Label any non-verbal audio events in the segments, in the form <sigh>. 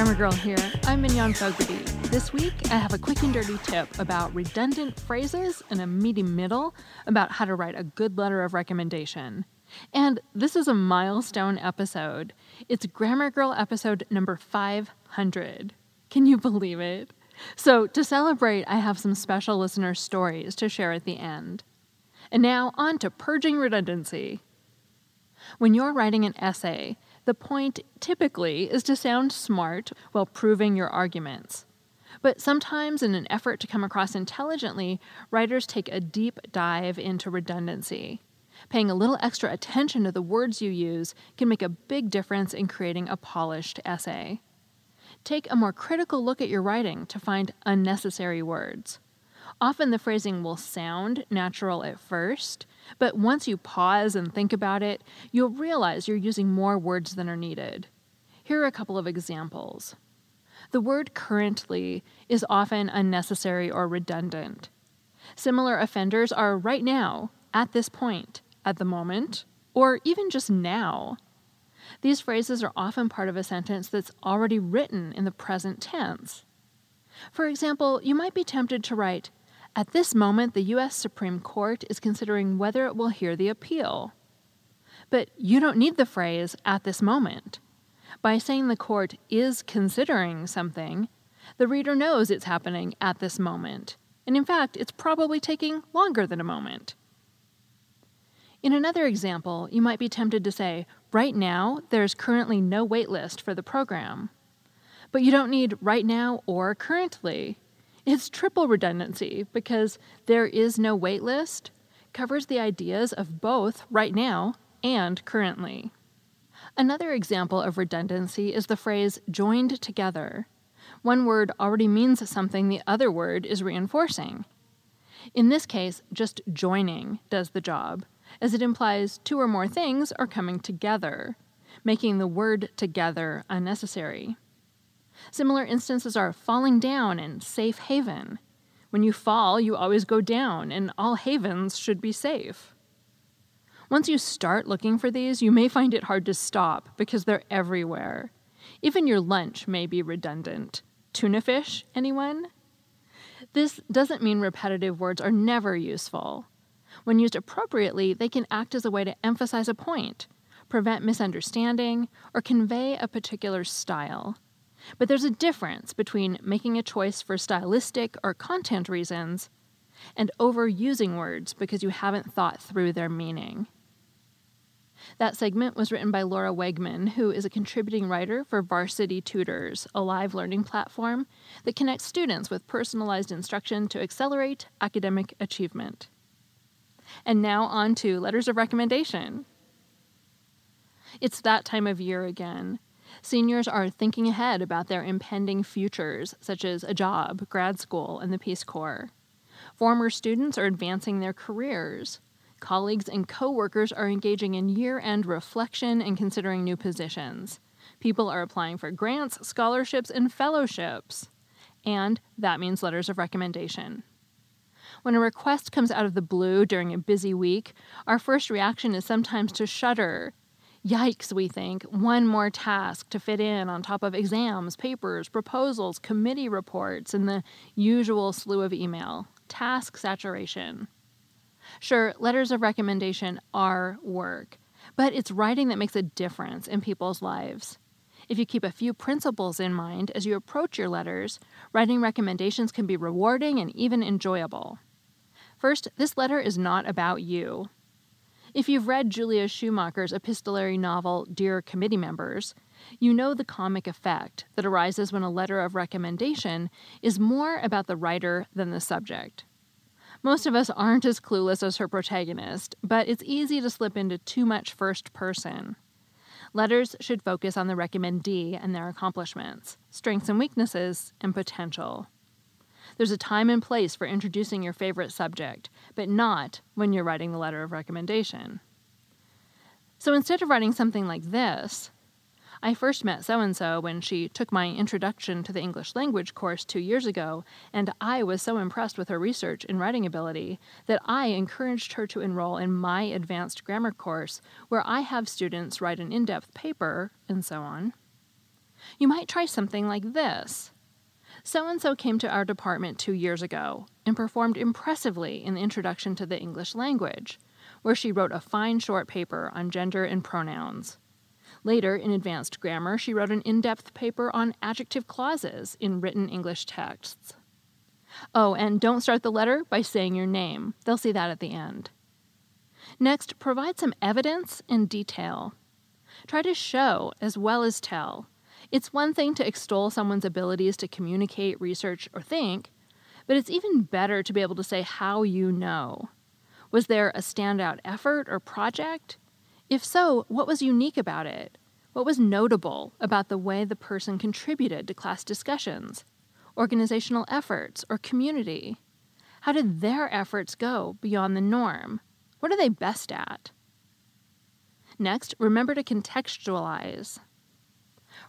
Grammar Girl here. I'm Mignon Fogarty. This week, I have a quick and dirty tip about redundant phrases and a meaty middle about how to write a good letter of recommendation. And this is a milestone episode. It's Grammar Girl episode number 500. Can you believe it? So, to celebrate, I have some special listener stories to share at the end. And now, on to purging redundancy. When you're writing an essay, the point typically is to sound smart while proving your arguments. But sometimes, in an effort to come across intelligently, writers take a deep dive into redundancy. Paying a little extra attention to the words you use can make a big difference in creating a polished essay. Take a more critical look at your writing to find unnecessary words. Often the phrasing will sound natural at first, but once you pause and think about it, you'll realize you're using more words than are needed. Here are a couple of examples. The word currently is often unnecessary or redundant. Similar offenders are right now, at this point, at the moment, or even just now. These phrases are often part of a sentence that's already written in the present tense. For example, you might be tempted to write, At this moment, the U.S. Supreme Court is considering whether it will hear the appeal. But you don't need the phrase, at this moment. By saying the court is considering something, the reader knows it's happening at this moment. And in fact, it's probably taking longer than a moment. In another example, you might be tempted to say, right now, there's currently no waitlist for the program. But you don't need right now or currently. It's triple redundancy because there is no waitlist covers the ideas of both right now and currently. Another example of redundancy is the phrase joined together. One word already means something the other word is reinforcing. In this case, just joining does the job as it implies two or more things are coming together, making the word together unnecessary. Similar instances are falling down and safe haven. When you fall, you always go down, and all havens should be safe. Once you start looking for these, you may find it hard to stop because they're everywhere. Even your lunch may be redundant. Tuna fish, anyone? This doesn't mean repetitive words are never useful. When used appropriately, they can act as a way to emphasize a point, prevent misunderstanding, or convey a particular style. But there's a difference between making a choice for stylistic or content reasons and overusing words because you haven't thought through their meaning. That segment was written by Laura Wegman, who is a contributing writer for Varsity Tutors, a live learning platform that connects students with personalized instruction to accelerate academic achievement. And now on to letters of recommendation. It's that time of year again. Seniors are thinking ahead about their impending futures, such as a job, grad school, and the Peace Corps. Former students are advancing their careers. Colleagues and coworkers are engaging in year-end reflection and considering new positions. People are applying for grants, scholarships, and fellowships. And that means letters of recommendation. When a request comes out of the blue during a busy week, our first reaction is sometimes to shudder. Yikes, we think, one more task to fit in on top of exams, papers, proposals, committee reports, and the usual slew of email. Task saturation. Sure, letters of recommendation are work, but it's writing that makes a difference in people's lives. If you keep a few principles in mind as you approach your letters, writing recommendations can be rewarding and even enjoyable. First, this letter is not about you. If you've read Julie Schumacher's epistolary novel Dear Committee Members, you know the comic effect that arises when a letter of recommendation is more about the writer than the subject. Most of us aren't as clueless as her protagonist, but it's easy to slip into too much first person. Letters should focus on the recommendee and their accomplishments, strengths and weaknesses, and potential. There's a time and place for introducing your favorite subject, but not when you're writing the letter of recommendation. So instead of writing something like this, I first met so and so when she took my Introduction to the English Language course two years ago, and I was so impressed with her research and writing ability that I encouraged her to enroll in my advanced grammar course, where I have students write an in depth paper, and so on. You might try something like this. So and so came to our department two years ago and performed impressively in the Introduction to the English Language, where she wrote a fine short paper on gender and pronouns. Later, in advanced grammar, she wrote an in depth paper on adjective clauses in written English texts. Oh, and don't start the letter by saying your name, they'll see that at the end. Next, provide some evidence and detail. Try to show as well as tell. It's one thing to extol someone's abilities to communicate, research, or think, but it's even better to be able to say how you know. Was there a standout effort or project? If so, what was unique about it? What was notable about the way the person contributed to class discussions, organizational efforts, or community? How did their efforts go beyond the norm? What are they best at? Next, remember to contextualize.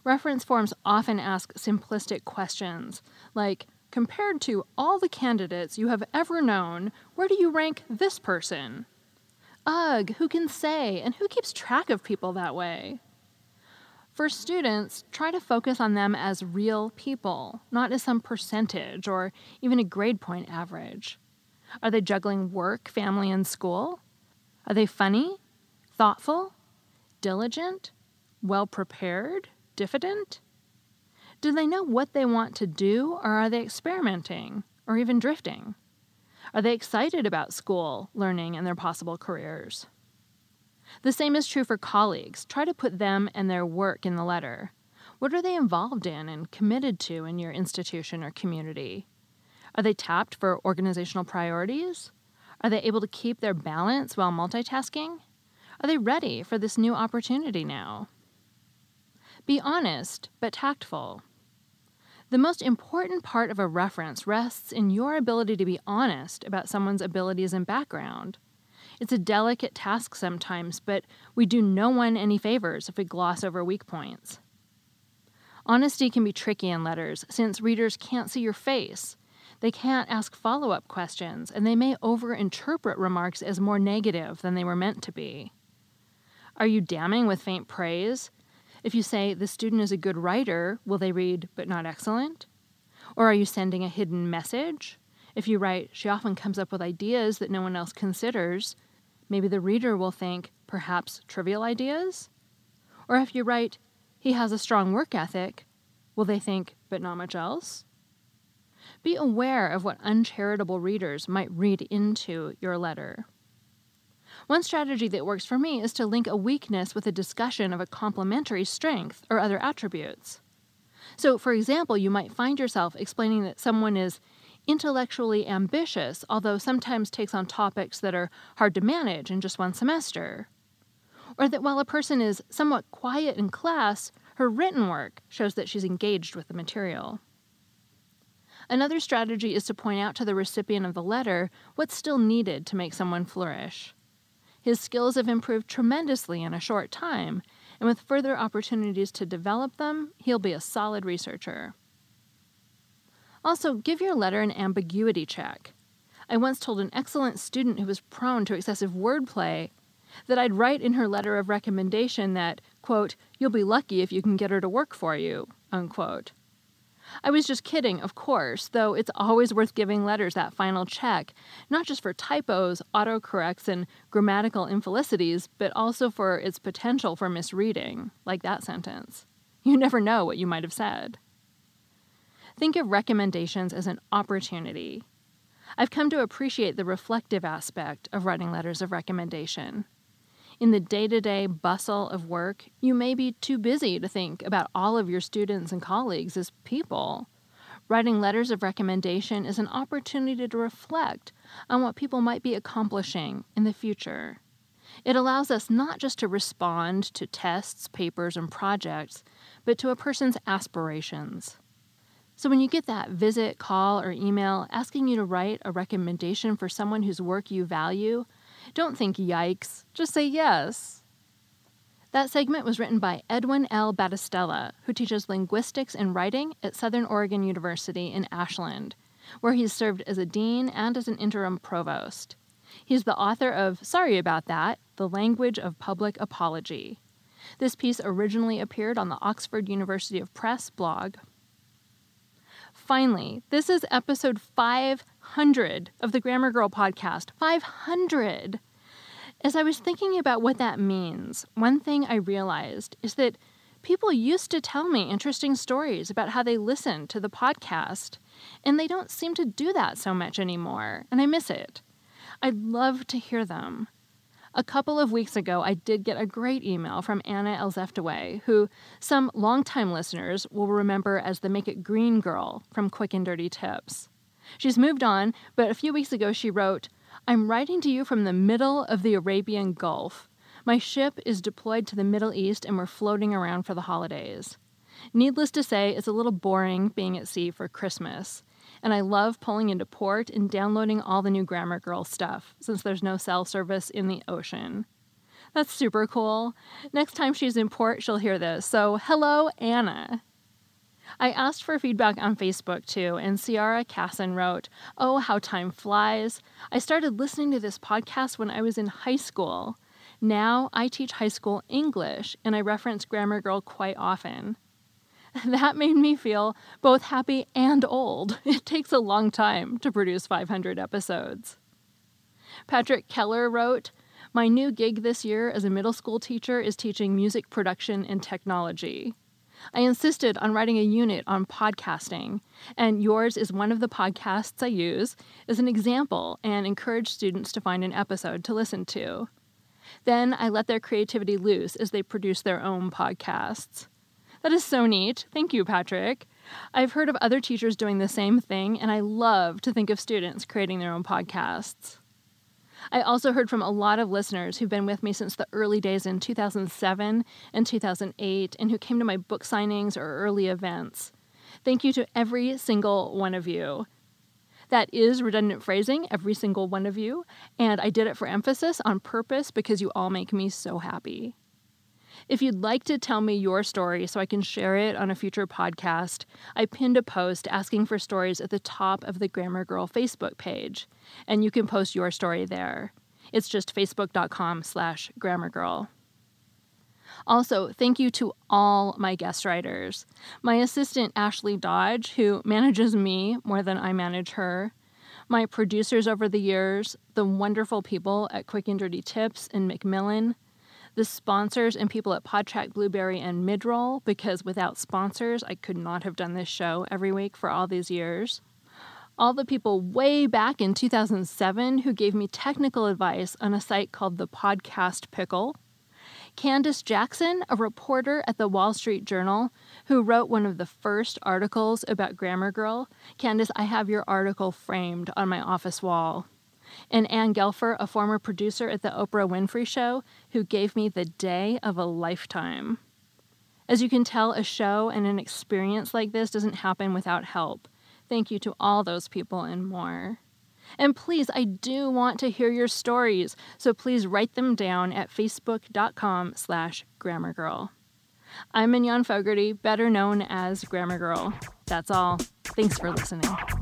Reference forms often ask simplistic questions like, compared to all the candidates you have ever known, where do you rank this person? Ugh, who can say? And who keeps track of people that way? For students, try to focus on them as real people, not as some percentage or even a grade point average. Are they juggling work, family, and school? Are they funny, thoughtful, diligent, well prepared, diffident? Do they know what they want to do, or are they experimenting, or even drifting? Are they excited about school, learning, and their possible careers? The same is true for colleagues. Try to put them and their work in the letter. What are they involved in and committed to in your institution or community? Are they tapped for organizational priorities? Are they able to keep their balance while multitasking? Are they ready for this new opportunity now? Be honest, but tactful. The most important part of a reference rests in your ability to be honest about someone's abilities and background. It's a delicate task sometimes, but we do no one any favors if we gloss over weak points. Honesty can be tricky in letters since readers can't see your face. They can't ask follow up questions, and they may overinterpret remarks as more negative than they were meant to be. Are you damning with faint praise? If you say the student is a good writer, will they read but not excellent? Or are you sending a hidden message? If you write, she often comes up with ideas that no one else considers, maybe the reader will think perhaps trivial ideas? Or if you write, he has a strong work ethic, will they think but not much else? Be aware of what uncharitable readers might read into your letter. One strategy that works for me is to link a weakness with a discussion of a complementary strength or other attributes. So, for example, you might find yourself explaining that someone is intellectually ambitious, although sometimes takes on topics that are hard to manage in just one semester. Or that while a person is somewhat quiet in class, her written work shows that she's engaged with the material. Another strategy is to point out to the recipient of the letter what's still needed to make someone flourish. His skills have improved tremendously in a short time, and with further opportunities to develop them, he'll be a solid researcher. Also, give your letter an ambiguity check. I once told an excellent student who was prone to excessive wordplay that I'd write in her letter of recommendation that, quote, you'll be lucky if you can get her to work for you, unquote. I was just kidding, of course, though it's always worth giving letters that final check, not just for typos, autocorrects, and grammatical infelicities, but also for its potential for misreading, like that sentence. You never know what you might have said. Think of recommendations as an opportunity. I've come to appreciate the reflective aspect of writing letters of recommendation. In the day to day bustle of work, you may be too busy to think about all of your students and colleagues as people. Writing letters of recommendation is an opportunity to reflect on what people might be accomplishing in the future. It allows us not just to respond to tests, papers, and projects, but to a person's aspirations. So when you get that visit, call, or email asking you to write a recommendation for someone whose work you value, don't think yikes, just say yes. That segment was written by Edwin L. Battistella, who teaches linguistics and writing at Southern Oregon University in Ashland, where he's served as a dean and as an interim provost. He's the author of Sorry About That The Language of Public Apology. This piece originally appeared on the Oxford University of Press blog. Finally, this is episode 500 of the Grammar Girl podcast. 500! As I was thinking about what that means, one thing I realized is that people used to tell me interesting stories about how they listened to the podcast, and they don't seem to do that so much anymore, and I miss it. I'd love to hear them. A couple of weeks ago, I did get a great email from Anna Elzeftaway, who some longtime listeners will remember as the Make It Green girl from Quick and Dirty Tips. She's moved on, but a few weeks ago she wrote, I'm writing to you from the middle of the Arabian Gulf. My ship is deployed to the Middle East and we're floating around for the holidays. Needless to say, it's a little boring being at sea for Christmas and I love pulling into port and downloading all the new Grammar Girl stuff, since there's no cell service in the ocean. That's super cool. Next time she's in port, she'll hear this. So, hello, Anna. I asked for feedback on Facebook too, and Ciara Casson wrote, Oh, how time flies. I started listening to this podcast when I was in high school. Now I teach high school English, and I reference Grammar Girl quite often. <laughs> That made me feel both happy and old. <laughs> It takes a long time to produce 500 episodes. Patrick Keller wrote, My new gig this year as a middle school teacher is teaching music production and technology. I insisted on writing a unit on podcasting, and yours is one of the podcasts I use as an example and encourage students to find an episode to listen to. Then I let their creativity loose as they produce their own podcasts. That is so neat. Thank you, Patrick. I've heard of other teachers doing the same thing, and I love to think of students creating their own podcasts. I also heard from a lot of listeners who've been with me since the early days in 2007 and 2008 and who came to my book signings or early events. Thank you to every single one of you. That is redundant phrasing, every single one of you, and I did it for emphasis on purpose because you all make me so happy. If you'd like to tell me your story so I can share it on a future podcast, I pinned a post asking for stories at the top of the Grammar Girl Facebook page, and you can post your story there. It's just facebook.com slash grammargirl. Also, thank you to all my guest writers. My assistant, Ashley Dodge, who manages me more than I manage her. My producers over the years, the wonderful people at Quick and Dirty Tips and Macmillan the sponsors and people at Podtrac Blubrry and Midroll, because without sponsors, I could not have done this show every week for all these years. All the people way back in 2007 who gave me technical advice on a site called the Podcast Pickle. Candace Jackson, a reporter at the Wall Street Journal, who wrote one of the first articles about Grammar Girl. Candace, I have your article framed on my office wall and Ann Gelfer, a former producer at the Oprah Winfrey Show, who gave me the day of a lifetime. As you can tell, a show and an experience like this doesn't happen without help. Thank you to all those people and more. And please, I do want to hear your stories, so please write them down at facebook.com slash grammargirl. I'm Mignon Fogarty, better known as Grammar Girl. That's all. Thanks for listening.